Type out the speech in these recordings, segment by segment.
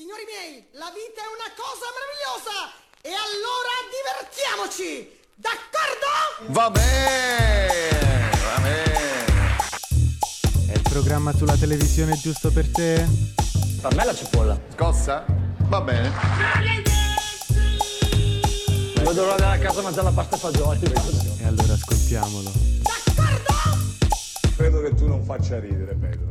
Signori miei, la vita è una cosa meravigliosa e allora divertiamoci! D'accordo? Va bene, va bene. È il programma sulla televisione giusto per te? Per me la cipolla. Scossa? Va bene. Non dovrò andare a casa a mangiare la pasta e fagioli. E allora ascoltiamolo. Credo che tu non faccia ridere, Pedro.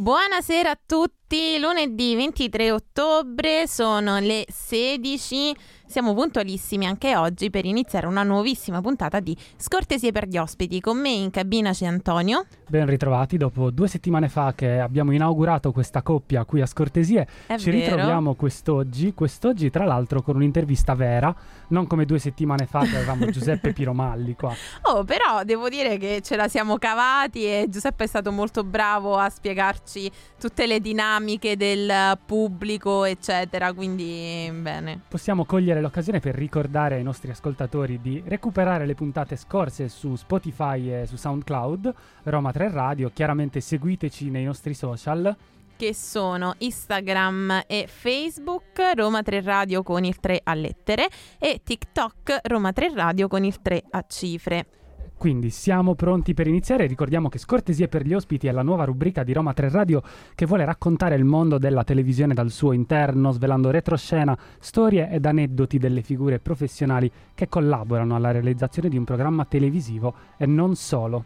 Buonasera a tutti, lunedì 23 ottobre sono le 16, siamo puntualissimi anche oggi per iniziare una nuovissima puntata di Scortesie per gli ospiti. Con me in cabina c'è Antonio. Ben ritrovati, dopo due settimane fa che abbiamo inaugurato questa coppia qui a Scortesie, È ci vero. ritroviamo quest'oggi, quest'oggi tra l'altro con un'intervista vera, non come due settimane fa che avevamo Giuseppe Piromalli qua. Oh, però devo dire che ce la siamo cavati e Giuseppe è stato molto bravo a spiegarci tutte le dinamiche del pubblico, eccetera, quindi bene. Possiamo cogliere l'occasione per ricordare ai nostri ascoltatori di recuperare le puntate scorse su Spotify e su SoundCloud, Roma 3 Radio, chiaramente seguiteci nei nostri social. che sono Instagram e Facebook Roma 3 Radio con il 3 a lettere e TikTok Roma 3 Radio con il 3 a cifre. Quindi siamo pronti per iniziare. Ricordiamo che Scortesie per gli ospiti è la nuova rubrica di Roma 3 Radio che vuole raccontare il mondo della televisione dal suo interno, svelando retroscena, storie ed aneddoti delle figure professionali che collaborano alla realizzazione di un programma televisivo e non solo.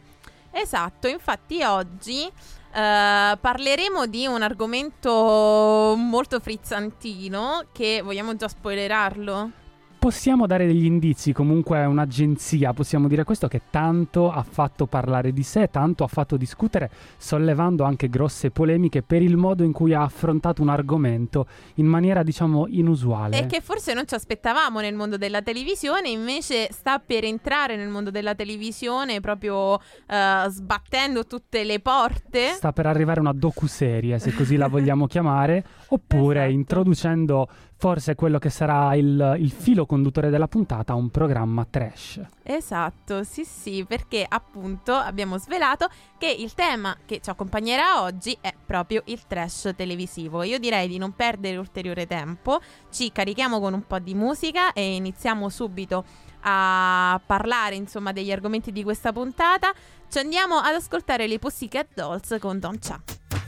Esatto, infatti oggi eh, parleremo di un argomento molto frizzantino che vogliamo già spoilerarlo. Possiamo dare degli indizi, comunque è un'agenzia, possiamo dire questo, che tanto ha fatto parlare di sé, tanto ha fatto discutere, sollevando anche grosse polemiche per il modo in cui ha affrontato un argomento in maniera, diciamo, inusuale. E che forse non ci aspettavamo nel mondo della televisione, invece sta per entrare nel mondo della televisione proprio eh, sbattendo tutte le porte. Sta per arrivare una docuserie, se così la vogliamo chiamare, oppure Esatto. introducendo forse quello che sarà il, il filo conduttore della puntata, un programma trash. Esatto, sì sì, perché appunto abbiamo svelato che il tema che ci accompagnerà oggi è proprio il trash televisivo. Io direi di non perdere ulteriore tempo, ci carichiamo con un po' di musica e iniziamo subito a parlare insomma degli argomenti di questa puntata. Ci andiamo ad ascoltare le Pussycat Dolls con Don Cha.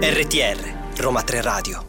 RTR, Roma 3 Radio.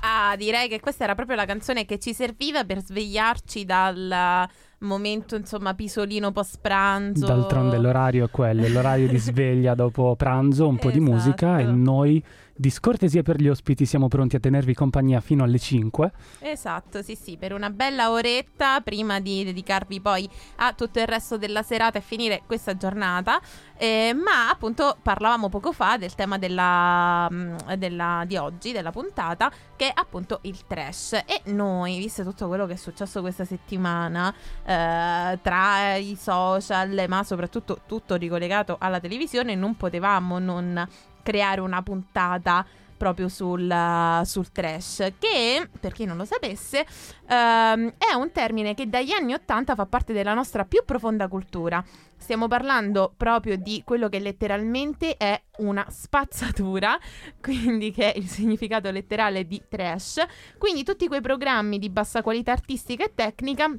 Ah, direi che questa era proprio la canzone che ci serviva per svegliarci dal momento, insomma, pisolino post pranzo. D'altronde l'orario è quello, l'orario di sveglia dopo pranzo, un po' di musica e Esatto. noi di scortesia per gli ospiti siamo pronti a tenervi compagnia fino alle 5. Esatto, sì, sì, per una bella oretta prima di dedicarvi poi a tutto il resto della serata e finire questa giornata. Eh, ma appunto parlavamo poco fa del tema della, mm, della- di oggi, della puntata, che è appunto il trash. E noi, visto tutto quello che è successo questa settimana, eh, tra i social, ma soprattutto tutto ricollegato alla televisione, non potevamo non creare una puntata proprio sul, sul trash, che per chi non lo sapesse ehm, è un termine che dagli anni 80 fa parte della nostra più profonda cultura. Stiamo parlando proprio di quello che letteralmente è una spazzatura, quindi che è il significato letterale di trash. Quindi tutti quei programmi di bassa qualità artistica e tecnica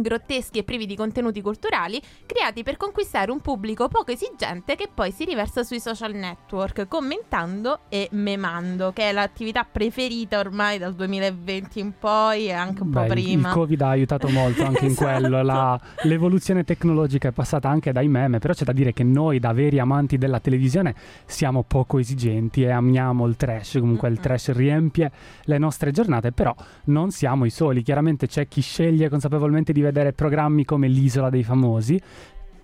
grotteschi e privi di contenuti culturali, creati per conquistare un pubblico poco esigente che poi si riversa sui social network, commentando e memando, che è l'attività preferita ormai dal 2020 in poi e anche un Beh, po' il- prima. Il Covid ha aiutato molto anche in Esatto. quello. la- l'evoluzione tecnologica è passata anche dai meme, però c'è da dire che noi, da veri amanti della televisione, siamo poco esigenti e amiamo il trash. Comunque il Mm-mm. trash riempie le nostre giornate, però non siamo i soli. Chiaramente c'è chi sceglie consapevolmente di vedere programmi come L'isola dei famosi.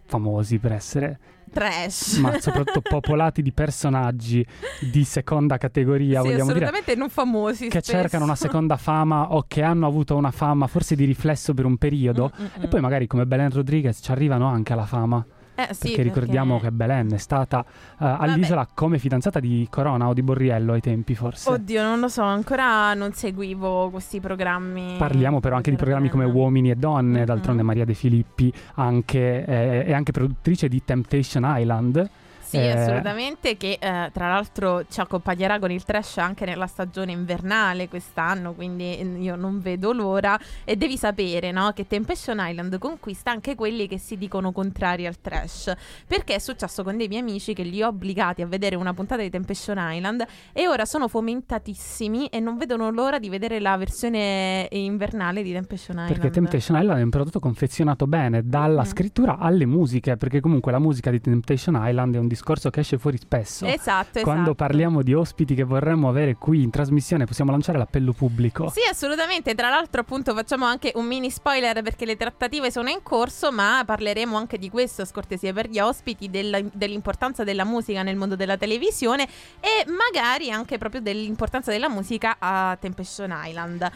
Famosi per essere, Trash. ma soprattutto popolati di personaggi di seconda categoria, sì, vogliamo dire assolutamente non famosi. che spesso. cercano una seconda fama o che hanno avuto una fama forse di riflesso per un periodo Mm, mm, e poi mm. magari come Belen Rodriguez ci arrivano anche alla fama. Eh, sì, perché ricordiamo che Belen è stata eh, all'isola come fidanzata di Corona o di Borriello ai tempi forse. Oddio, non lo so, ancora non seguivo questi programmi. Parliamo però anche di programmi come Uomini e Donne, Mhm. d'altronde Maria De Filippi anche, eh, è anche produttrice di Temptation Island. Sì, Eh, assolutamente, che eh, tra l'altro ci accompagnerà con il trash anche nella stagione invernale quest'anno, quindi eh, io non vedo l'ora. E devi sapere, no, che Temptation Island conquista anche quelli che si dicono contrari al trash, perché è successo con dei miei amici che li ho obbligati a vedere una puntata di Temptation Island e ora sono fomentatissimi e non vedono l'ora di vedere la versione invernale di Temptation Island. Perché Temptation Island è un prodotto confezionato bene, dalla Mhm. scrittura alle musiche, perché comunque la musica di Temptation Island è un discorso che esce fuori spesso. Esatto, Quando esatto. parliamo di ospiti che vorremmo avere qui in trasmissione, possiamo lanciare l'appello pubblico. Sì, assolutamente. Tra l'altro, appunto, facciamo anche un mini spoiler perché le trattative sono in corso, ma parleremo anche di questo, scortesia per gli ospiti, della- dell'importanza della musica nel mondo della televisione e magari anche proprio dell'importanza della musica a Temptation Island.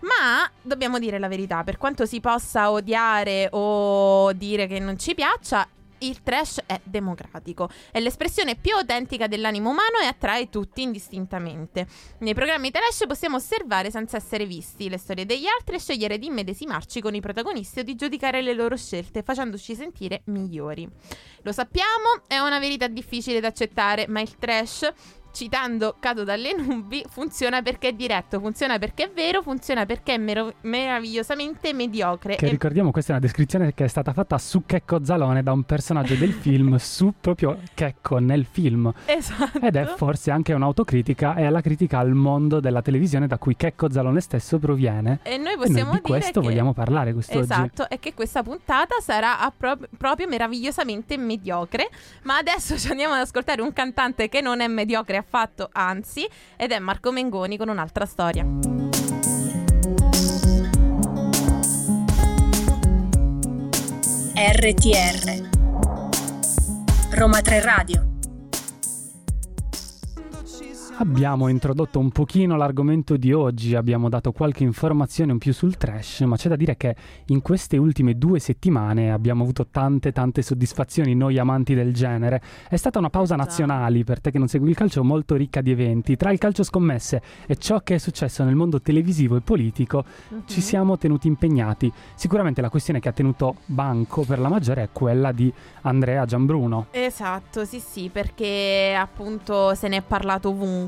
Ma dobbiamo dire la verità, per quanto si possa odiare o dire che non ci piaccia, il trash è democratico, è l'espressione più autentica dell'animo umano e attrae tutti indistintamente. Nei programmi trash possiamo osservare senza essere visti le storie degli altri e scegliere di immedesimarci con i protagonisti o di giudicare le loro scelte, facendoci sentire migliori. Lo sappiamo, è una verità difficile da accettare, ma il trash citando Cado dalle nubi, funziona perché è diretto, funziona perché è vero, funziona perché è mero- meravigliosamente mediocre. Che E- ricordiamo, questa è una descrizione che è stata fatta su Checco Zalone da un personaggio del film, su proprio Checco nel film. Esatto. Ed è forse anche un'autocritica e alla critica al mondo della televisione da cui Checco Zalone stesso proviene. E noi E possiamo noi di questo che... vogliamo parlare quest'oggi. Esatto, e che questa puntata sarà pro- proprio meravigliosamente mediocre. Ma adesso ci andiamo ad ascoltare un cantante che non è mediocre affatto, anzi, ed è Marco Mengoni con un'altra storia. RTR Roma 3 Radio Abbiamo introdotto un pochino l'argomento di oggi, abbiamo dato qualche informazione in più sul trash, ma c'è da dire che in queste ultime due settimane abbiamo avuto tante tante soddisfazioni noi amanti del genere. È stata una pausa nazionale, per te che non segui il calcio, molto ricca di eventi. Tra il calcio scommesse e ciò che è successo nel mondo televisivo e politico, ci Mhm. siamo tenuti impegnati. Sicuramente la questione che ha tenuto banco per la maggiore è quella di Andrea Giambruno. Esatto, sì, sì, perché appunto se ne è parlato ovunque,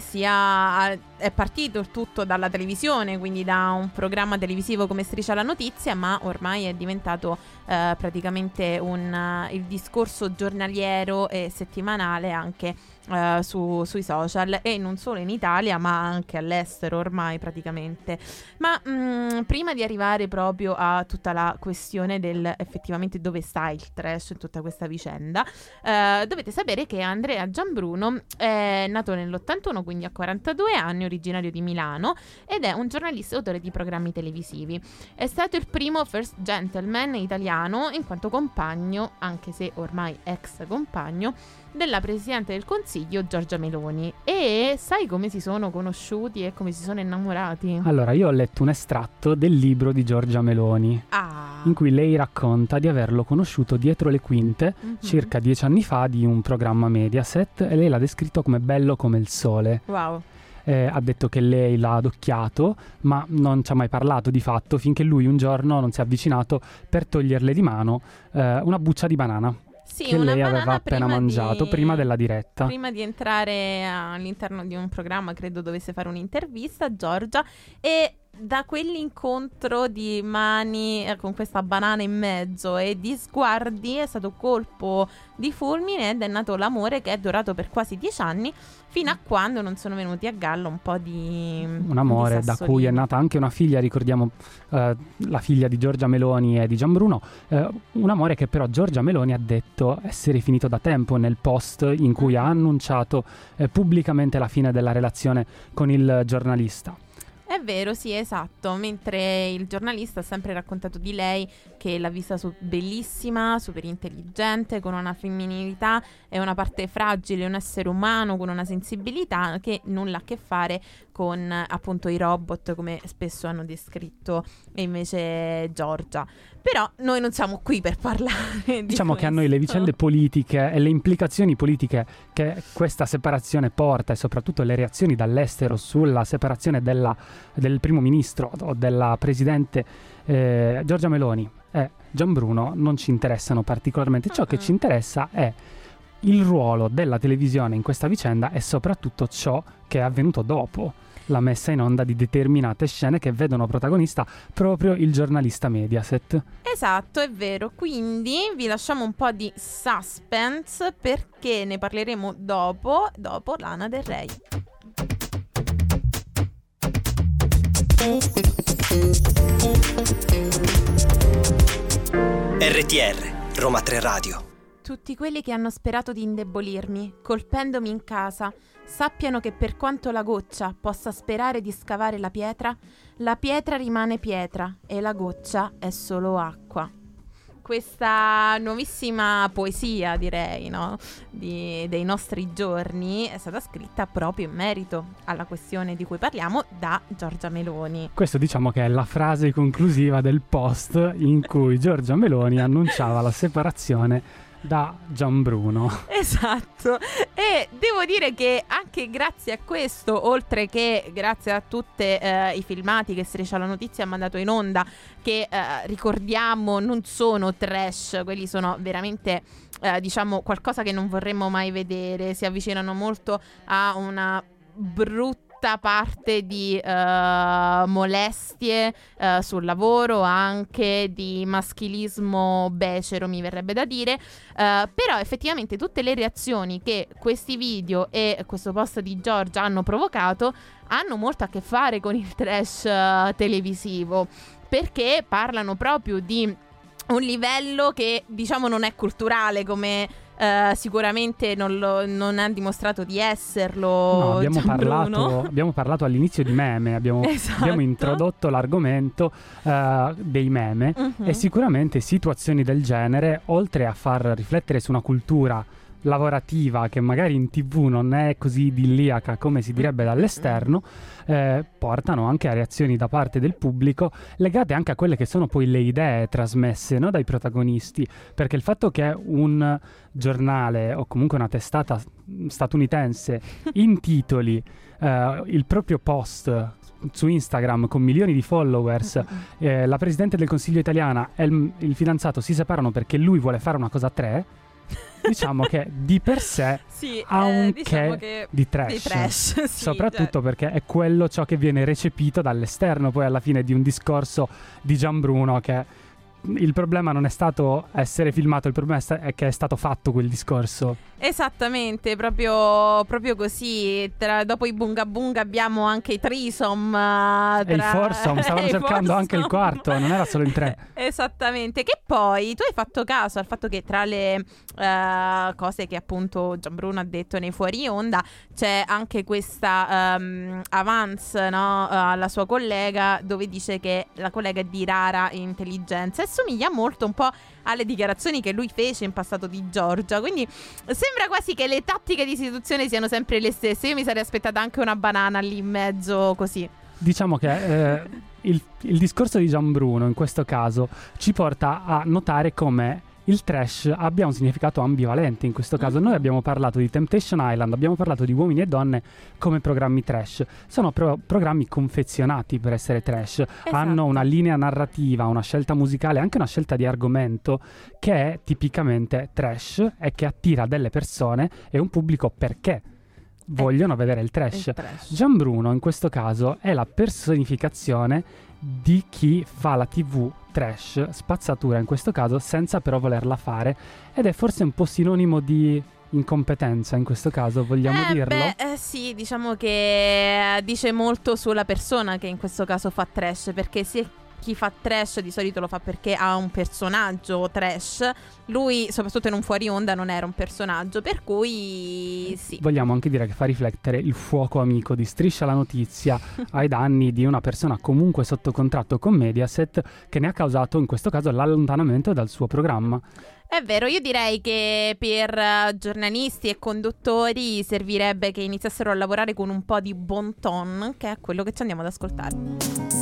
sia è partito il tutto dalla televisione, quindi da un programma televisivo come Striscia la Notizia, ma ormai è diventato eh, praticamente un, il discorso giornaliero e settimanale anche eh, su- sui social e non solo in Italia, ma anche all'estero ormai praticamente. Ma mh, prima di arrivare proprio a tutta la questione del effettivamente dove sta il trash in tutta questa vicenda, eh, dovete sapere che Andrea Giambruno è nato nell'81, quindi ha 42 anni, originario di Milano ed è un giornalista e autore di programmi televisivi. È stato il primo first gentleman italiano in quanto compagno, anche se ormai ex compagno, della Presidente del Consiglio Giorgia Meloni. E sai come si sono conosciuti e come si sono innamorati? Allora, io ho letto un estratto del libro di Giorgia Meloni. Ah. in cui lei racconta di averlo conosciuto dietro le quinte Mhm. circa dieci anni fa di un programma Mediaset e lei l'ha descritto come bello come il sole. Wow. Eh, ha detto che lei l'ha adocchiato, ma non ci ha mai parlato di fatto finché lui un giorno non si è avvicinato per toglierle di mano eh, una buccia di banana Sì, che lei aveva appena mangiato di- prima della diretta. Prima di entrare all'interno di un programma, credo dovesse fare un'intervista, Giorgia, e da quell'incontro di mani eh, con questa banana in mezzo e di sguardi è stato colpo di fulmine ed è nato l'amore che è durato per quasi dieci anni, fino a quando non sono venuti a galla un po' di... un amore di da cui è nata anche una figlia, ricordiamo eh, la figlia di Giorgia Meloni e di Gianbruno, eh, un amore che però Giorgia Meloni ha detto essere finito da tempo nel post in cui ha annunciato eh, pubblicamente la fine della relazione con il giornalista. È vero, sì, esatto. Mentre il giornalista ha sempre raccontato di lei che l'ha vista su- bellissima, super intelligente, con una femminilità e una parte fragile, un essere umano con una sensibilità che nulla a che fare con appunto i robot come spesso hanno descritto invece Giorgia. Però noi non siamo qui per parlare di Diciamo che a noi le questo. vicende politiche e le implicazioni politiche che questa separazione porta e soprattutto le reazioni dall'estero sulla separazione della- del primo ministro o della presidente eh, Giorgia Meloni e Gian Bruno non ci interessano particolarmente. Ciò che Mm-mm. ci interessa è il ruolo della televisione in questa vicenda e soprattutto ciò che è avvenuto dopo la messa in onda di determinate scene che vedono protagonista proprio il giornalista Mediaset. Esatto, è vero. Quindi vi lasciamo un po' di suspense perché ne parleremo dopo, dopo Lana del Rey. RTR, Roma 3 Radio. Tutti quelli che hanno sperato di indebolirmi, colpendomi in casa, sappiano che per quanto la goccia possa sperare di scavare la pietra, la pietra rimane pietra e la goccia è solo acqua. Questa nuovissima poesia, direi, no? di- dei nostri giorni è stata scritta proprio in merito alla questione di cui parliamo da Giorgia Meloni. Questo diciamo che è la frase conclusiva del post in cui Giorgia Meloni annunciava la separazione da Gian Bruno. Esatto, e devo dire che anche grazie a questo, oltre che grazie a tutti i filmati che Striscia la Notizia ha mandato in onda, che eh, ricordiamo non sono trash, quelli sono veramente eh, diciamo qualcosa che non vorremmo mai vedere, si avvicinano molto a una brutta parte di eh, molestie eh, sul lavoro, anche di maschilismo becero, mi verrebbe da dire. Eh, però effettivamente tutte le reazioni che questi video e questo post di Giorgia hanno provocato hanno molto a che fare con il trash televisivo perché parlano proprio di un livello che diciamo non è culturale come eh, sicuramente non, lo- non ha dimostrato di esserlo No, abbiamo, parlato, abbiamo parlato all'inizio di meme, abbiamo, Esatto. abbiamo introdotto l'argomento eh, dei meme Mhm. e sicuramente situazioni del genere, oltre a far riflettere su una cultura lavorativa che magari in tv non è così idilliaca come si direbbe dall'esterno, eh, portano anche a reazioni da parte del pubblico legate anche a quelle che sono poi le idee trasmesse no, dai protagonisti, perché il fatto che un giornale o comunque una testata statunitense intitoli eh, il proprio post su Instagram con milioni di followers eh, la Presidente del Consiglio italiana e il, il fidanzato si separano perché lui vuole fare una cosa a tre, diciamo che di per sé Sì, ha eh, un diciamo che che di trash. trash, sì, Soprattutto perché è quello ciò che viene recepito dall'esterno poi alla fine di un discorso di Gian Bruno che il problema non è stato essere filmato, il problema è che è stato fatto quel discorso. Esattamente, proprio, proprio così. Tra- dopo i bunga bunga abbiamo anche i trisom. eh, E il tra- foursome, stavano cercando anche il quarto, non era solo in tre. Esattamente, che poi tu hai fatto caso al fatto che tra le eh, cose che appunto Gianbruno ha detto nei fuori onda c'è anche questa ehm, avance no, eh, alla sua collega dove dice che la collega è di rara intelligenza e somiglia molto un po' alle dichiarazioni che lui fece in passato di Giorgia, quindi sembra quasi che le tattiche di istituzione siano sempre le stesse, io mi sarei aspettata anche una banana lì in mezzo così. Diciamo che eh, il, il discorso di Gian Bruno in questo caso ci porta a notare come il trash abbia un significato ambivalente in questo caso. Noi abbiamo parlato di Temptation Island, abbiamo parlato di uomini e donne come programmi trash. Sono pro- programmi confezionati per essere trash. Hanno una linea narrativa, una scelta musicale, anche una scelta di argomento che è tipicamente trash e che attira delle persone e un pubblico perché vogliono vedere il trash. Il trash. Gian Bruno in questo caso è la personificazione di chi fa la TV trash, spazzatura in questo caso, senza però volerla fare ed è forse un po' sinonimo di incompetenza in questo caso, vogliamo eh, dirlo? Beh, eh, sì, diciamo che eh, dice molto sulla persona che in questo caso fa trash, perché se chi fa trash di solito lo fa perché ha un personaggio trash, lui soprattutto in un fuori onda non era un personaggio, per cui sì. Vogliamo anche dire che fa riflettere il fuoco amico di Striscia la Notizia ai danni di una persona comunque sotto contratto con Mediaset che ne ha causato in questo caso l'allontanamento dal suo programma. È vero, io direi che per eh, giornalisti e conduttori servirebbe che iniziassero a lavorare con un po' di bon ton, che è quello che ci andiamo ad ascoltare.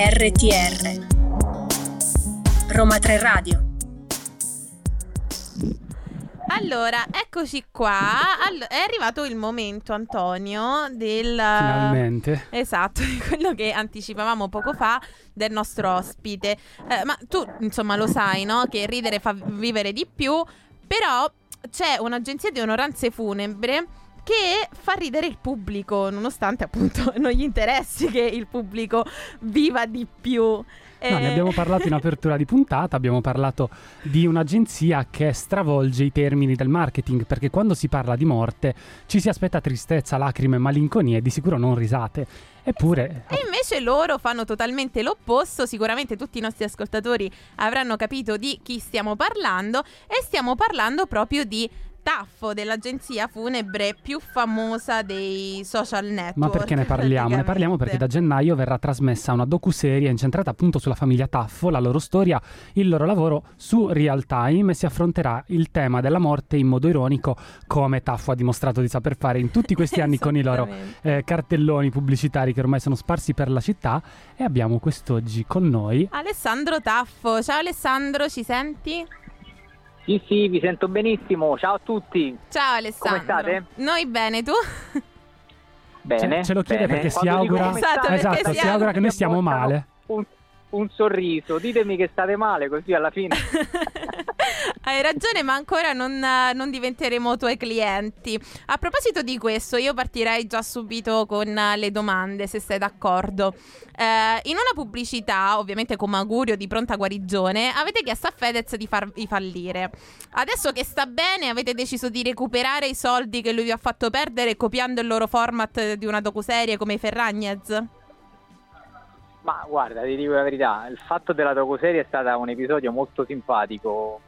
RTR Roma 3 Radio Allora, eccoci qua. Allo- è arrivato il momento, Antonio, del... Finalmente. Esatto, di quello che anticipavamo poco fa del nostro ospite. Eh, ma tu, insomma, lo sai, no? Che ridere fa vivere di più, però c'è un'agenzia di onoranze funebre che fa ridere il pubblico, nonostante appunto non gli interessi che il pubblico viva di più. No, ne Eh, abbiamo parlato in apertura di puntata, abbiamo parlato di un'agenzia che stravolge i termini del marketing, perché quando si parla di morte ci si aspetta tristezza, lacrime, malinconia e di sicuro non risate. Eppure... E invece loro fanno totalmente l'opposto, sicuramente tutti i nostri ascoltatori avranno capito di chi stiamo parlando e stiamo parlando proprio di Taffo, dell'agenzia funebre più famosa dei social network. Ma perché ne parliamo? Ne parliamo perché da gennaio verrà trasmessa una docuserie incentrata appunto sulla famiglia Taffo, la loro storia, il loro lavoro su Real Time e si affronterà il tema della morte in modo ironico come Taffo ha dimostrato di saper fare in tutti questi anni con i loro eh, cartelloni pubblicitari che ormai sono sparsi per la città e abbiamo quest'oggi con noi Alessandro Taffo. Ciao Alessandro, ci senti? Sì, sì, vi sento benissimo. Ciao a tutti. Ciao Alessandro. Come state? Noi bene, tu? Bene. Ce- ce lo chiede bene. perché si augura- Esatto, perché esatto, si si augura che noi stiamo male. Un, un sorriso. Ditemi che state male, così alla fine. Hai ragione, ma ancora non, non diventeremo tuoi clienti. A proposito di questo, io partirei già subito con eh, le domande, se sei d'accordo. Eh, in una pubblicità, ovviamente come augurio di pronta guarigione, avete chiesto a Fedez di farvi fallire. Adesso che sta bene, avete deciso di recuperare i soldi che lui vi ha fatto perdere copiando il loro format di una docuserie come i Ferragnez? Ma guarda, ti dico la verità, il fatto della docuserie è stato un episodio molto simpatico.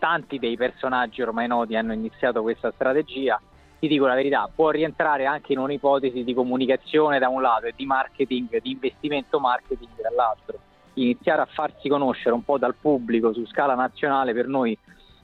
Tanti dei personaggi ormai noti hanno iniziato questa strategia. Ti dico la verità, può rientrare anche in un'ipotesi di comunicazione da un lato e di marketing, di investimento marketing dall'altro. Iniziare a farsi conoscere un po' dal pubblico su scala nazionale per noi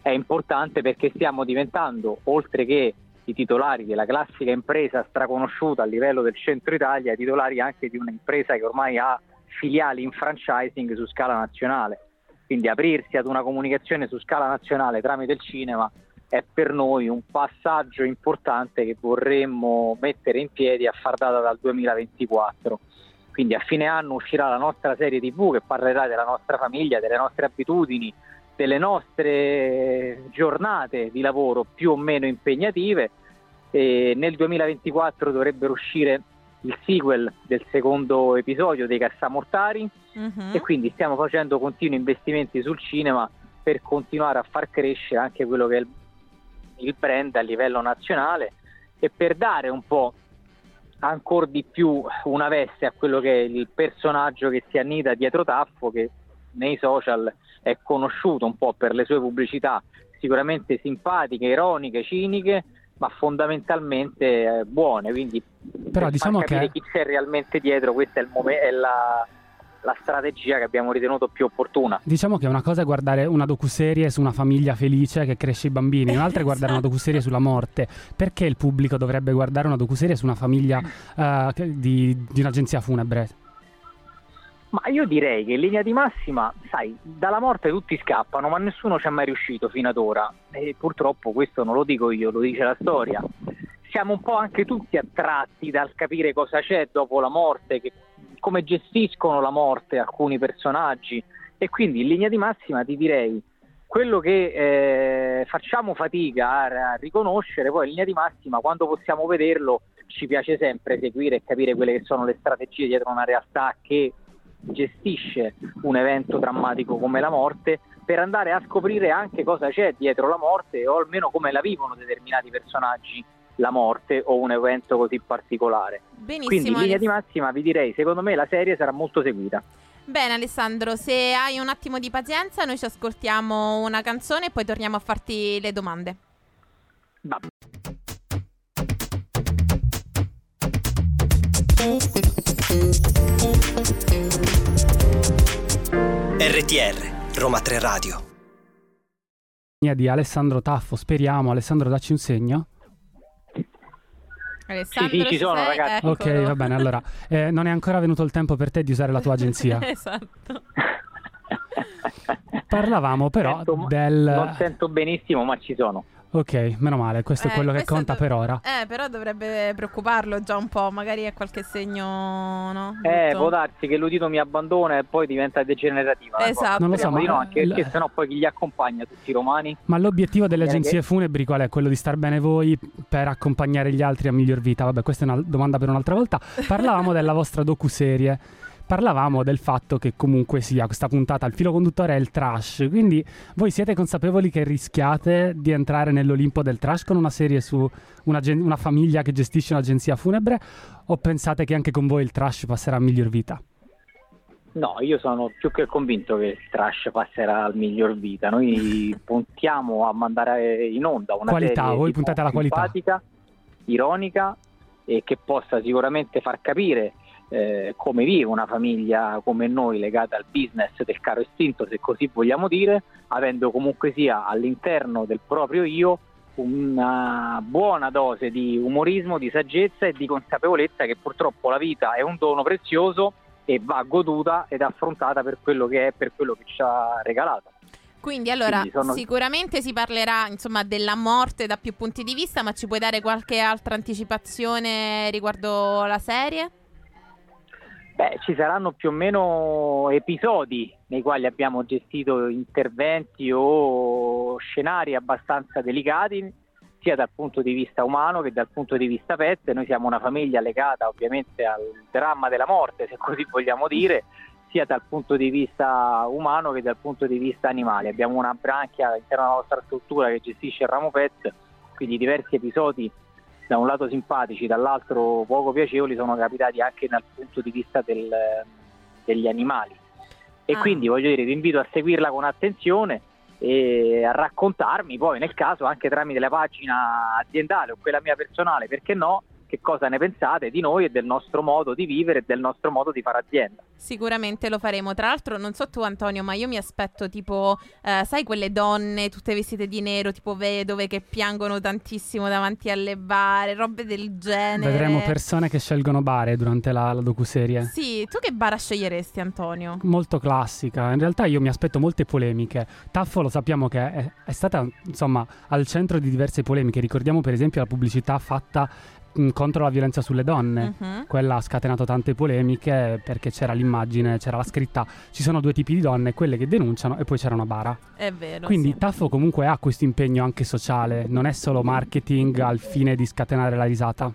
è importante perché stiamo diventando, oltre che i titolari della classica impresa straconosciuta a livello del centro Italia, i titolari anche di un'impresa che ormai ha filiali in franchising su scala nazionale. Quindi aprirsi ad una comunicazione su scala nazionale tramite il cinema è per noi un passaggio importante che vorremmo mettere in piedi a far data dal 2024. Quindi a fine anno uscirà la nostra serie TV che parlerà della nostra famiglia, delle nostre abitudini, delle nostre giornate di lavoro più o meno impegnative e nel 2024 dovrebbero uscire il sequel del secondo episodio dei Cassamortari Mhm. e quindi stiamo facendo continui investimenti sul cinema per continuare a far crescere anche quello che è il, il brand a livello nazionale e per dare un po' ancora di più una veste a quello che è il personaggio che si annida dietro Taffo che nei social è conosciuto un po' per le sue pubblicità sicuramente simpatiche, ironiche, ciniche ma fondamentalmente eh, buone quindi Però per diciamo capire che- chi c'è realmente dietro questa è, il momen- è la, la strategia che abbiamo ritenuto più opportuna Diciamo che una cosa è guardare una docuserie su una famiglia felice che cresce i bambini, un'altra è guardare una docuserie sulla morte. Perché il pubblico dovrebbe guardare una docuserie su una famiglia che- di, di un'agenzia funebre? Ma io direi che in linea di massima, sai, dalla morte tutti scappano, ma nessuno ci è mai riuscito fino ad ora. E purtroppo questo non lo dico io, lo dice la storia. Siamo un po' anche tutti attratti dal capire cosa c'è dopo la morte, che- come gestiscono la morte alcuni personaggi. E quindi in linea di massima ti direi quello che eh, facciamo fatica a, riconoscere, poi in linea di massima quando possiamo vederlo ci piace sempre seguire e capire quelle che sono le strategie dietro una realtà che gestisce un evento drammatico come la morte per andare a scoprire anche cosa c'è dietro la morte o almeno come la vivono determinati personaggi la morte o un evento così particolare. Benissimo. Quindi in linea di massima vi direi, secondo me la serie sarà molto seguita. Bene Alessandro, se hai un attimo di pazienza noi ci ascoltiamo una canzone e poi torniamo a farti le domande. Va- RTR, Roma 3 Radio. Di Alessandro Taffo, speriamo. Alessandro, dacci un segno. Alessandro, Sì, sì, ci sono, sei? ragazzi. Ok, va bene. Allora, eh, non è ancora venuto il tempo per te di usare la tua agenzia. esatto. Parlavamo però Sento- del... Non sento benissimo, ma ci sono. Ok, meno male, questo è Eh, quello che conta dov- per ora. Eh, però dovrebbe preoccuparlo già un po', magari è qualche segno, no? Eh, Brutto. può darsi che l'udito mi abbandona e poi diventa degenerativa. cosa. Esatto. Non lo so, ma- no, anche l- perché sennò poi chi gli accompagna tutti i romani? Ma l'obiettivo delle agenzie che- funebri qual è? Quello di star bene voi per accompagnare gli altri a miglior vita? Vabbè, questa è una domanda per un'altra volta. Parlavamo della vostra docuserie. Parlavamo del fatto che comunque sia questa puntata il filo conduttore è il trash, quindi voi siete consapevoli che rischiate di entrare nell'Olimpo del trash con una serie su una, gen- una famiglia che gestisce un'agenzia funebre o pensate che anche con voi il trash passerà a miglior vita? No, io sono più che convinto che il trash passerà al miglior vita. Noi puntiamo a mandare in onda una Qualità, serie voi puntate alla qualità. ironica e che possa sicuramente far capire eh, come vive una famiglia come noi legata al business del caro estinto, se così vogliamo dire, avendo comunque sia all'interno del proprio io una buona dose di umorismo, di saggezza e di consapevolezza che purtroppo la vita è un dono prezioso e va goduta ed affrontata per quello che è, per quello che ci ha regalato. Quindi allora Quindi sono- sicuramente si parlerà insomma della morte da più punti di vista, ma ci puoi dare qualche altra anticipazione riguardo la serie? Beh, ci saranno più o meno episodi nei quali abbiamo gestito interventi o scenari abbastanza delicati, sia dal punto di vista umano che dal punto di vista pet. Noi siamo una famiglia legata ovviamente al dramma della morte, se così vogliamo dire, sia dal punto di vista umano che dal punto di vista animale. Abbiamo una branchia all'interno della nostra struttura che gestisce il ramo pet, quindi diversi episodi da un lato simpatici, dall'altro poco piacevoli sono capitati anche dal punto di vista del- degli animali. E Ah. quindi voglio dire, vi invito a seguirla con attenzione e a raccontarmi poi nel caso anche tramite la pagina aziendale o quella mia personale, perché no, che cosa ne pensate di noi e del nostro modo di vivere e del nostro modo di fare azienda. Sicuramente lo faremo. Tra l'altro, non so tu, Antonio, ma io mi aspetto tipo, eh, sai, quelle donne tutte vestite di nero, tipo vedove che piangono tantissimo davanti alle bare, robe del genere. Vedremo persone che scelgono bare durante la, la docuserie. Sì, tu che bara sceglieresti, Antonio? Molto classica. In realtà io mi aspetto molte polemiche. Taffo lo sappiamo che è, è stata insomma al centro di diverse polemiche. Ricordiamo per esempio la pubblicità fatta contro la violenza sulle donne. Mhm. Quella ha scatenato tante polemiche perché c'era l'immagine, c'era la scritta ci sono due tipi di donne, quelle che denunciano e poi c'era una bara. È vero. Quindi sì. Taffo comunque ha questo impegno anche sociale, non è solo marketing al fine di scatenare la risata.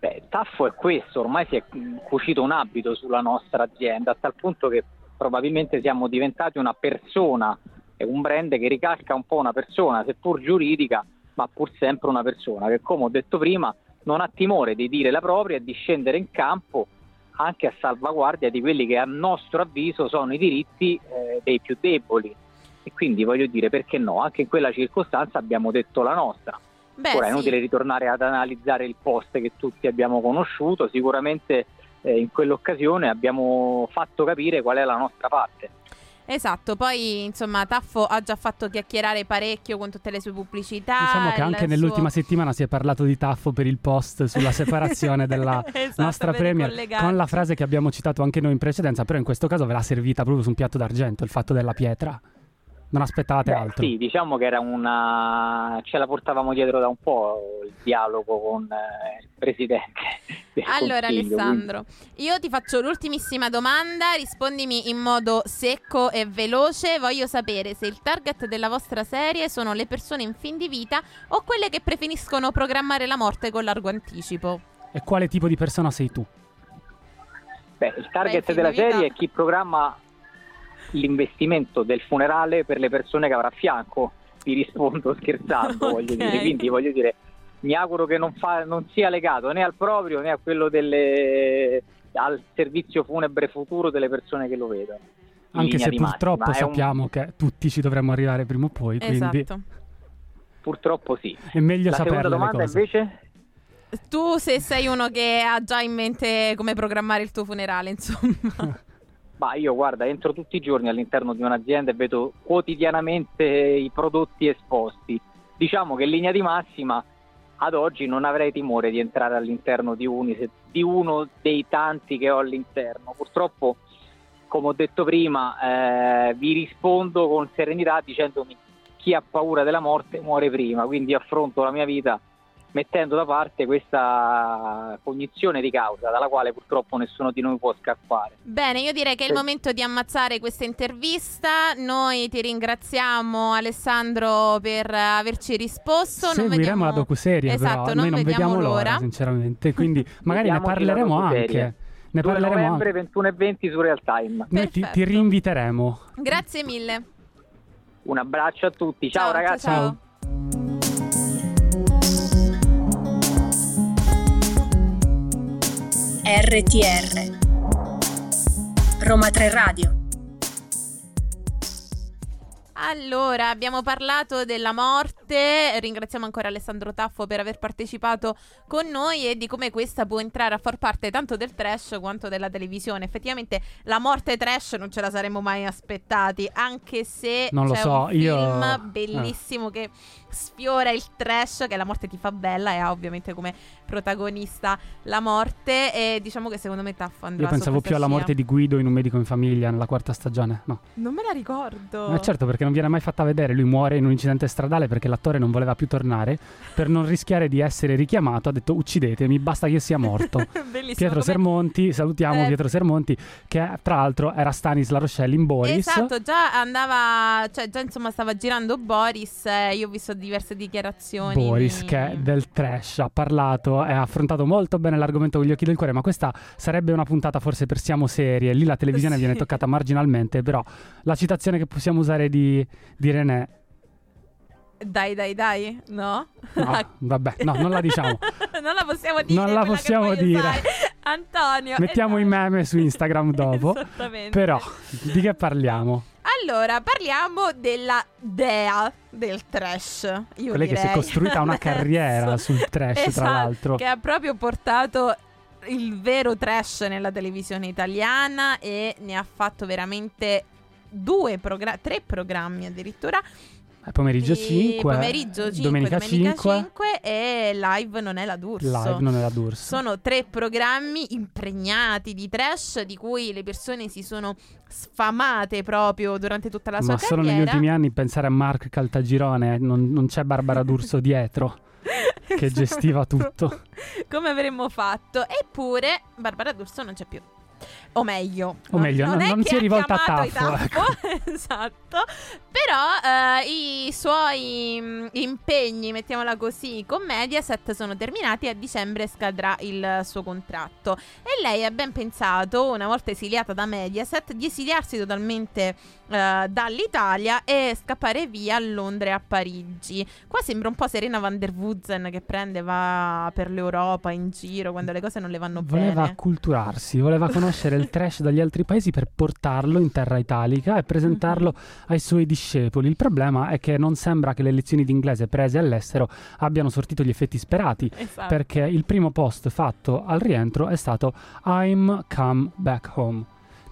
Beh, Taffo è questo, ormai si è cucito un abito sulla nostra azienda, a tal punto che probabilmente siamo diventati una persona e un brand che ricalca un po' una persona, seppur giuridica, ma pur sempre una persona che, come ho detto prima, non ha timore di dire la propria e di scendere in campo anche a salvaguardia di quelli che a nostro avviso sono i diritti eh, dei più deboli. E quindi voglio dire, perché no? Anche in quella circostanza abbiamo detto la nostra. Beh, Ora è sì. inutile ritornare ad analizzare il post che tutti abbiamo conosciuto, sicuramente eh, in quell'occasione abbiamo fatto capire qual è la nostra parte. Esatto, poi insomma Taffo ha già fatto chiacchierare parecchio con tutte le sue pubblicità. Diciamo che anche nell'ultima suo- settimana si è parlato di Taffo per il post sulla separazione della Esatto, nostra Premier con la frase che abbiamo citato anche noi in precedenza, però in questo caso ve l'ha servita proprio su un piatto d'argento, il fatto della pietra. Non aspettavate Beh, altro. sì, diciamo che era una ce la portavamo dietro da un po' il dialogo con eh, il presidente. Allora Alessandro, io ti faccio l'ultimissima domanda, rispondimi in modo secco e veloce. Voglio sapere se il target della vostra serie sono le persone in fin di vita o quelle che preferiscono programmare la morte con largo anticipo. E quale tipo di persona sei tu? quindi, Beh, il target Beh, della serie è chi programma l'investimento del funerale per le persone che avrà a fianco. Ti rispondo scherzando, voglio Ok. dire. Quindi voglio dire, mi auguro che non, fa- non sia legato né al proprio né a quello delle al servizio funebre futuro delle persone che lo vedono. Anche se purtroppo massima, è un- sappiamo che tutti ci dovremmo arrivare prima o poi, quindi Esatto. Purtroppo sì. è meglio La le domanda cose. invece? Tu se sei uno che ha già in mente come programmare il tuo funerale, insomma. Ma io guarda, entro tutti i giorni all'interno di un'azienda e vedo quotidianamente i prodotti esposti. Diciamo che in linea di massima ad oggi non avrei timore di entrare all'interno di, uni- di uno dei tanti che ho all'interno. Purtroppo, come ho detto prima, eh, vi rispondo con serenità dicendomi chi ha paura della morte muore prima, quindi affronto la mia vita mettendo da parte questa cognizione di causa dalla quale purtroppo nessuno di noi può scappare. Bene, io direi che è il momento di ammazzare questa intervista. Noi ti ringraziamo Alessandro per averci risposto. Non Seguiremo vediamo- la docuserie, Esatto, però non noi non vediamo vediamo l'ora, l'ora. sinceramente. Quindi magari ne parleremo anche. Ne 2 parleremo novembre anche. 21 e 20 su Real Time. Noi ti, ti rinviteremo. Grazie mille. Un abbraccio a tutti, ciao, ragazzi. ciao. RTR Roma 3 Radio. Allora, abbiamo parlato della morte, ringraziamo ancora Alessandro Taffo per aver partecipato con noi e di come questa può entrare a far parte tanto del trash quanto della televisione. Effettivamente la morte trash non ce la saremmo mai aspettati, anche se Non lo so, un io- film eh. bellissimo che sfiora il trash, che La morte ti fa bella e ha ovviamente come protagonista la morte e diciamo che secondo me Taffo andrà Io pensavo più alla scia. morte di Guido in un medico in famiglia nella quarta stagione. No. Non me la ricordo. Eh, certo, perché non viene mai fatta vedere. Lui muore in un incidente stradale perché l'attore non voleva più tornare. Per non rischiare di essere richiamato, ha detto uccidetemi, basta che io sia morto. Pietro come- Sermonti, salutiamo Eh. Pietro Sermonti, che tra l'altro era Stanis La Rochelle in Boris. Esatto, già andava, cioè già insomma stava girando Boris, eh, io ho visto diverse dichiarazioni. Boris di- che del trash ha parlato e ha affrontato molto bene l'argomento con gli occhi del cuore, ma questa sarebbe una puntata forse per siamo serie, lì la televisione Sì. viene toccata marginalmente, però la citazione che possiamo usare di, di René, Dai, dai, dai, no? no, vabbè, no, non la diciamo. non la possiamo dire. Non la possiamo dire. usare. Antonio. Mettiamo i meme su Instagram dopo, Esattamente. però di che parliamo? Allora, parliamo della dea del trash. Io Quella che si è direi. costruita una carriera sul trash, Esatto, tra l'altro. Che ha proprio portato il vero trash nella televisione italiana e ne ha fatto veramente due programmi, tre programmi addirittura. Pomeriggio Di 5, pomeriggio 5, domenica, 5, 5 e live non è la D'Urso. live non era D'Urso. Sono tre programmi impregnati di trash di cui le persone si sono sfamate proprio durante tutta la sua Ma solo negli carriera. ultimi anni pensare a Mark Caltagirone, non, non c'è Barbara D'Urso dietro che gestiva tutto. Come avremmo fatto? Eppure Barbara D'Urso non c'è più. O meglio, O meglio, non- è non che si è rivolta a Taffo, ecco. esatto. Però eh, i suoi mh, impegni, mettiamola così, con Mediaset sono terminati e a dicembre scadrà il suo contratto. E lei ha ben pensato, una volta esiliata da Mediaset, di esiliarsi totalmente eh, dall'Italia e scappare via a Londra e a Parigi. Qua sembra un po' Serena van der Woodsen che prende, va per l'Europa in giro quando le cose non le vanno Voleva bene. acculturarsi, voleva conoscere il trash dagli altri paesi per portarlo in terra italica e presentarlo Mhm. ai suoi discepoli. Il problema è che non sembra che le lezioni di inglese prese all'estero abbiano sortito gli effetti sperati. Esatto. Perché il primo post fatto al rientro è stato I'm come back home,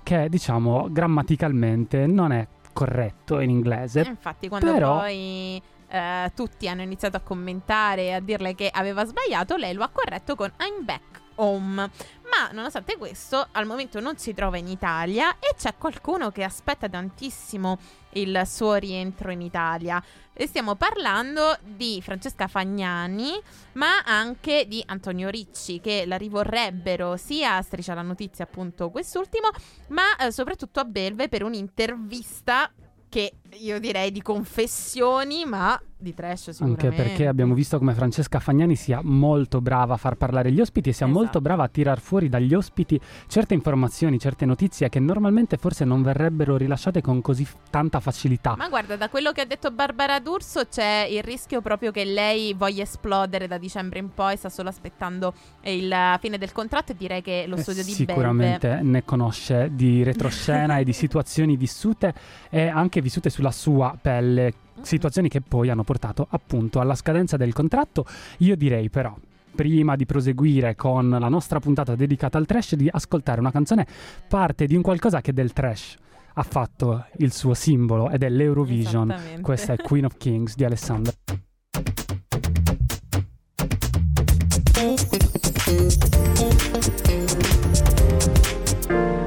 che diciamo grammaticalmente non è corretto in inglese. Eh, Infatti, quando però- poi eh, tutti hanno iniziato a commentare e a dirle che aveva sbagliato, lei lo ha corretto con I'm back home. Ma nonostante questo, al momento non si trova in Italia e c'è qualcuno che aspetta tantissimo il suo rientro in Italia. E stiamo parlando di Francesca Fagnani, ma anche di Antonio Ricci, che la rivorrebbero sia a Striscia la Notizia, appunto quest'ultimo, ma eh, soprattutto a Belve per un'intervista che io direi di confessioni, ma di trash sicuramente. Anche perché abbiamo visto come Francesca Fagnani sia molto brava a far parlare gli ospiti e sia Esatto. molto brava a tirar fuori dagli ospiti certe informazioni, certe notizie che normalmente forse non verrebbero rilasciate con così f- tanta facilità. Ma guarda, da quello che ha detto Barbara D'Urso c'è il rischio proprio che lei voglia esplodere da dicembre in poi, sta solo aspettando il fine del contratto e direi che lo Eh, studio di Sicuramente ne conosce di retroscena e di situazioni vissute e anche vissute sulla sua pelle, situazioni che poi hanno portato appunto alla scadenza del contratto. Io direi però prima di proseguire con la nostra puntata dedicata al trash di ascoltare una canzone parte di un qualcosa che del trash ha fatto il suo simbolo ed è l'Eurovision. Questa è Queen of Kings di Alessandro.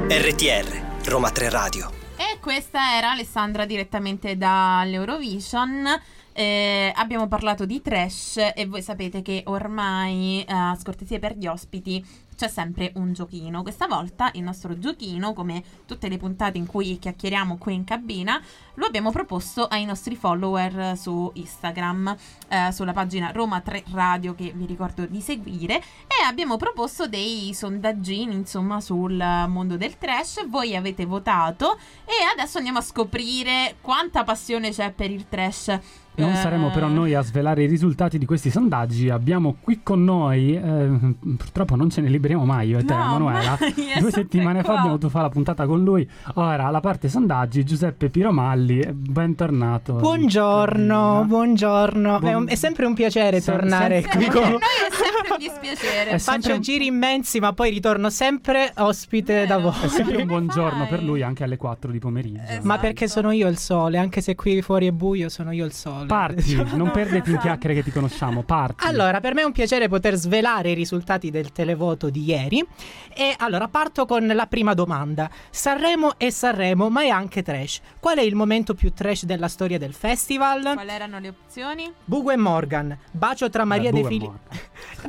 RTR, Roma 3 Radio. Questa era Alessandra direttamente dall'Eurovision. Eh, abbiamo parlato di trash e voi sapete che ormai, eh, a scortesie per gli ospiti, c'è sempre un giochino. Questa volta il nostro giochino, come tutte le puntate in cui chiacchieriamo qui in cabina, lo abbiamo proposto ai nostri follower su Instagram, eh, sulla pagina Roma 3 Radio che vi ricordo di seguire e abbiamo proposto dei sondaggini, insomma, sul mondo del trash. Voi avete votato e adesso andiamo a scoprire quanta passione c'è per il trash. Non Eh, saremo però noi a svelare i risultati di questi sondaggi. Abbiamo qui con noi, eh, purtroppo non ce ne liberiamo mai io e te, No, mai, è Due sempre settimane fa qua. abbiamo dovuto fare la puntata con lui. Ora, alla parte sondaggi, Giuseppe Piromalli, bentornato. Buongiorno, buongiorno. È, un- Buon- è sempre un piacere Sem- tornare sempre- qui Per con noi è sempre un dispiacere. Sempre Faccio giri immensi, ma poi ritorno sempre ospite da Vero. voi. È sempre un buongiorno per lui anche alle 4 di pomeriggio. Esatto. Ma perché sono io il sole, anche se qui fuori è buio, sono io il sole. Parti, non perditi in chiacchiere che ti conosciamo, parti. Allora, per me è un piacere poter svelare i risultati del televoto di ieri. E allora parto con la prima domanda. Sanremo è Sanremo, ma è anche trash. Qual è il momento più trash della storia del festival? Quali erano le opzioni? Bugo e Morgan, bacio tra Maria Eh, De e Filippi.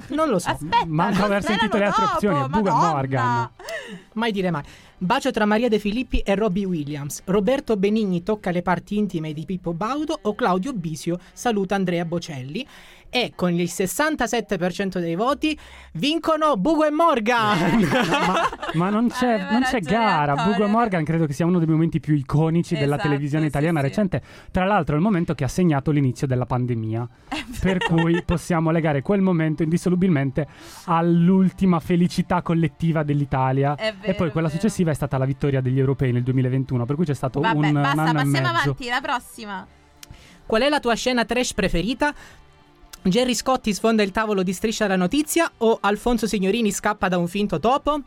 Non lo so. Aspetta, Manco non aver sentito le altre erano opzioni, dopo, Bugo e Madonna. Morgan. Mai dire mai. Bacio tra Maria De Filippi e Robbie Williams. Roberto Benigni tocca le parti intime di Pippo Baudo o Claudio Bisio saluta Andrea Bocelli. E con il 67% dei voti vincono Bugo e Morgan. ma, ma non c'è, non c'è gara. Bugo e Morgan credo che sia uno dei momenti più iconici della Esatto, televisione sì, italiana sì. recente. Tra l'altro, è il momento che ha segnato l'inizio della pandemia. Per cui possiamo legare quel momento indissolubilmente all'ultima felicità collettiva dell'Italia. È e vero, poi quella vero. successiva è stata la vittoria degli europei nel 2021. Per cui c'è stato Vabbè, un, un basta, e passiamo mezzo. avanti. La prossima. Qual è la tua scena trash preferita? Gerry Scotti sfonda il tavolo di Striscia la notizia o Alfonso Signorini scappa da un finto topo?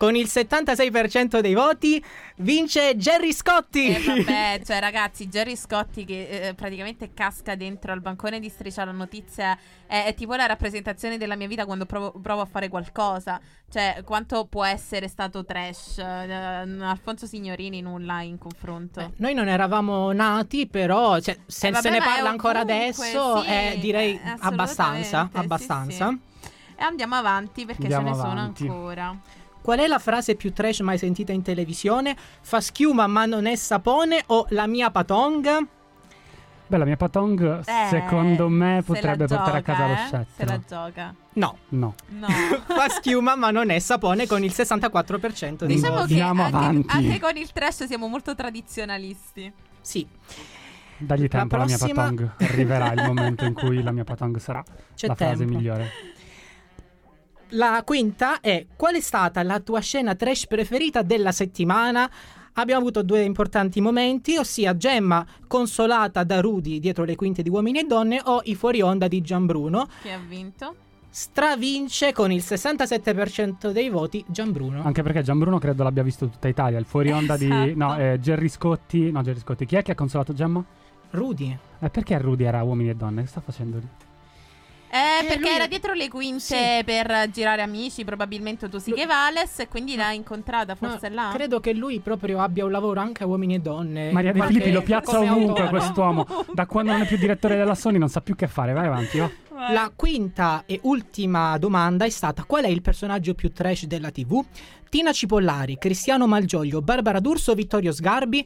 Con il 76% dei voti vince Gerry Scotti. E Eh, vabbè, cioè ragazzi, Jerry Scotti che eh, praticamente casca dentro al bancone di Striscia la notizia è, è tipo la rappresentazione della mia vita quando provo, provo a fare qualcosa. Cioè, quanto può essere stato trash? Eh, Alfonso Signorini nulla in confronto. Beh, Noi non eravamo nati, però cioè, se Eh, vabbè, se ne è parla ancora ovunque, adesso, sì, eh, direi eh, abbastanza. assolutamente, sì, abbastanza. sì. E andiamo avanti perché Andiamo ce ne avanti. sono ancora. Qual è la frase più trash mai sentita in televisione? Fa schiuma ma non è sapone o la mia patong? Beh, la mia Patong, Eh, secondo me, se la potrebbe portare a gioca, casa lo eh? scettro. Se la gioca. No. No. No. Fa schiuma ma non è sapone con il 64% dei Diciamo voti. che Andiamo anche, avanti. anche con il trash siamo molto tradizionalisti. Sì. Dagli La tempo alla mia prossima- Patong. Arriverà il momento in cui la mia Patong sarà C'è la frase tempo. migliore. La quinta è qual è stata la tua scena trash preferita della settimana? Abbiamo avuto due importanti momenti, ossia Gemma consolata da Rudy dietro le quinte di Uomini e Donne o i fuori onda di Gianbruno. Chi ha vinto? Stravince con il 67% dei voti Gianbruno. Anche perché Gianbruno credo l'abbia visto tutta Italia. Il fuori onda di. Esatto. No, eh, Gerry Scotti. No, Gerry Scotti. Chi è che ha consolato Gemma? Rudy. Eh, perché Rudy era uomini e donne? Che sta facendo lì? Eh, Eh, perché lui- era dietro le quinte Sì. per girare amici, probabilmente tu sì Lui- che Vales, e quindi l'ha incontrata No, forse là. Credo che lui proprio abbia un lavoro anche a Uomini e Donne. Maria De Filippi lo piazza ovunque autore. quest'uomo. Da quando non è più direttore della Sony non sa più che fare. Vai avanti, va. La quinta e ultima domanda è stata qual è il personaggio più trash della TV? Tina Cipollari, Cristiano Malgioglio, Barbara D'Urso, Vittorio Sgarbi.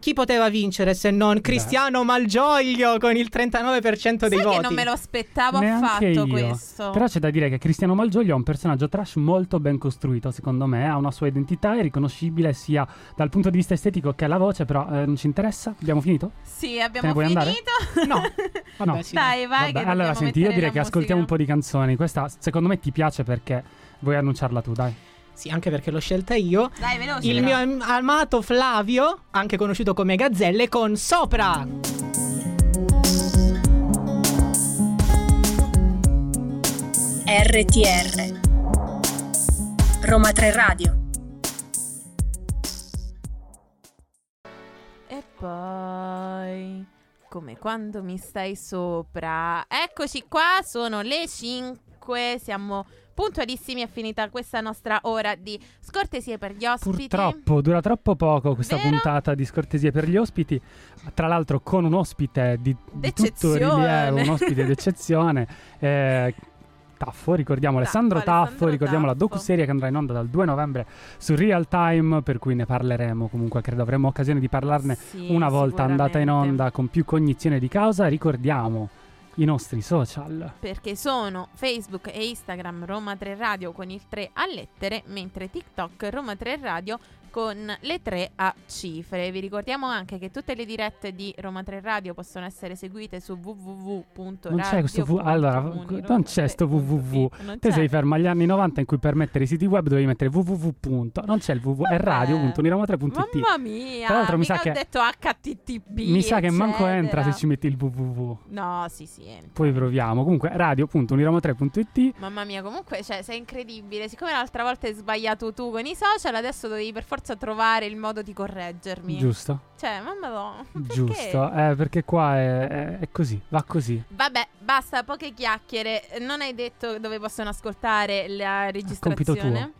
Chi poteva vincere se non Cristiano Malgioglio con il 39% dei Sai voti? che non me lo aspettavo Neanche affatto io. questo. Però c'è da dire che Cristiano Malgioglio è un personaggio trash molto ben costruito, secondo me. Ha una sua identità, è riconoscibile sia dal punto di vista estetico che alla voce, però eh, non ci interessa. Abbiamo finito? Sì, Te abbiamo andare? finito. No. Ah, no. Vabbè, sì, Dai, vai. Vabbè, che allora senti, io direi che ascoltiamo un musica. po' di canzoni. Questa secondo me ti piace perché vuoi annunciarla tu, dai. Sì, anche perché l'ho scelta io. Dai, veloce. Il mio am- amato Flavio, anche conosciuto come Gazzelle, con Sopra. RTR Roma 3 Radio E poi come quando mi stai sopra. Eccoci qua, sono le 5 Comunque siamo puntualissimi, è finita questa nostra ora di scortesie per gli ospiti. Purtroppo dura troppo poco questa Vero? puntata di scortesie per gli ospiti, tra l'altro con un ospite di, di tutto rilievo, un ospite d'eccezione. eh, Taffo, ricordiamo Alessandro Taffo, Alessandro ricordiamo la Taffo. docuserie che andrà in onda dal 2 novembre su Real Time, per cui ne parleremo comunque, credo avremo occasione di parlarne Sì, una volta andata in onda con più cognizione di causa. Ricordiamo i nostri social. Perché sono Facebook e Instagram Roma 3 Radio con il 3 a lettere, mentre TikTok Roma 3 Radio con le 3 a cifre. Vi ricordiamo anche che tutte le dirette di Roma 3 Radio possono essere seguite su www.radio. Non c'è questo fu- allora, non c'è sto www. Te sei fermo agli anni 90 in cui per mettere i siti web dovevi mettere www. Non c'è il www, è radio.uniroma3.it. Mamma mia, Tra l'altro mi sa che- ho detto HTTP. Mi sa che manco entra se ci metti il www. No, sì, sì, entra. Poi proviamo. Comunque radio.uniroma3.it. Mamma mia, comunque cioè, sei incredibile. Siccome l'altra volta hai sbagliato tu con i social, adesso devi per forza trovare il modo di correggermi. Giusto, Cioè, mamma no. giusto. Eh, perché qua è, è- è così, va così. Vabbè, basta, poche chiacchiere. Non hai detto dove possono ascoltare la registrazione?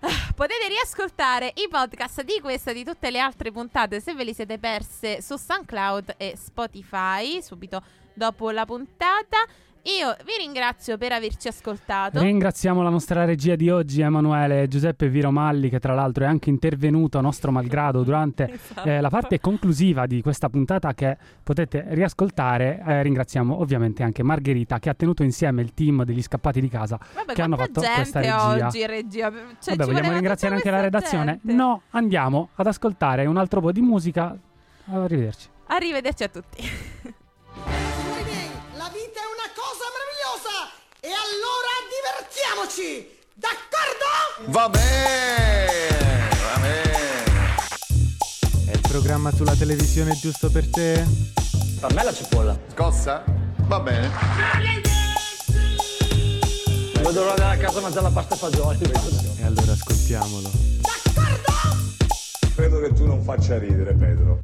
Ah, Potete riascoltare i podcast di questa e di tutte le altre puntate se ve li siete perse su SoundCloud e Spotify subito dopo la puntata. Io vi ringrazio per averci ascoltato. Ringraziamo la nostra regia di oggi, Emanuele Giuseppe Viromalli, che tra l'altro è anche intervenuto a nostro malgrado durante Esatto. eh, la parte conclusiva di questa puntata che potete riascoltare. Eh, ringraziamo ovviamente anche Margherita che ha tenuto insieme il team degli scappati di casa Vabbè, che hanno fatto questa regia. oggi regia. Cioè, Vabbè, vogliamo ringraziare anche la redazione? gente. No, andiamo ad ascoltare un altro po' di musica. Arrivederci. Arrivederci a tutti. E allora divertiamoci! D'accordo? Va bene, va bene. È il programma sulla televisione giusto per te? Per me la cipolla. Scossa? Va bene. Non vedo l'ora della casa mangiare la pasta e fagioli. E allora ascoltiamolo. D'accordo? Credo che tu non faccia ridere, Pedro.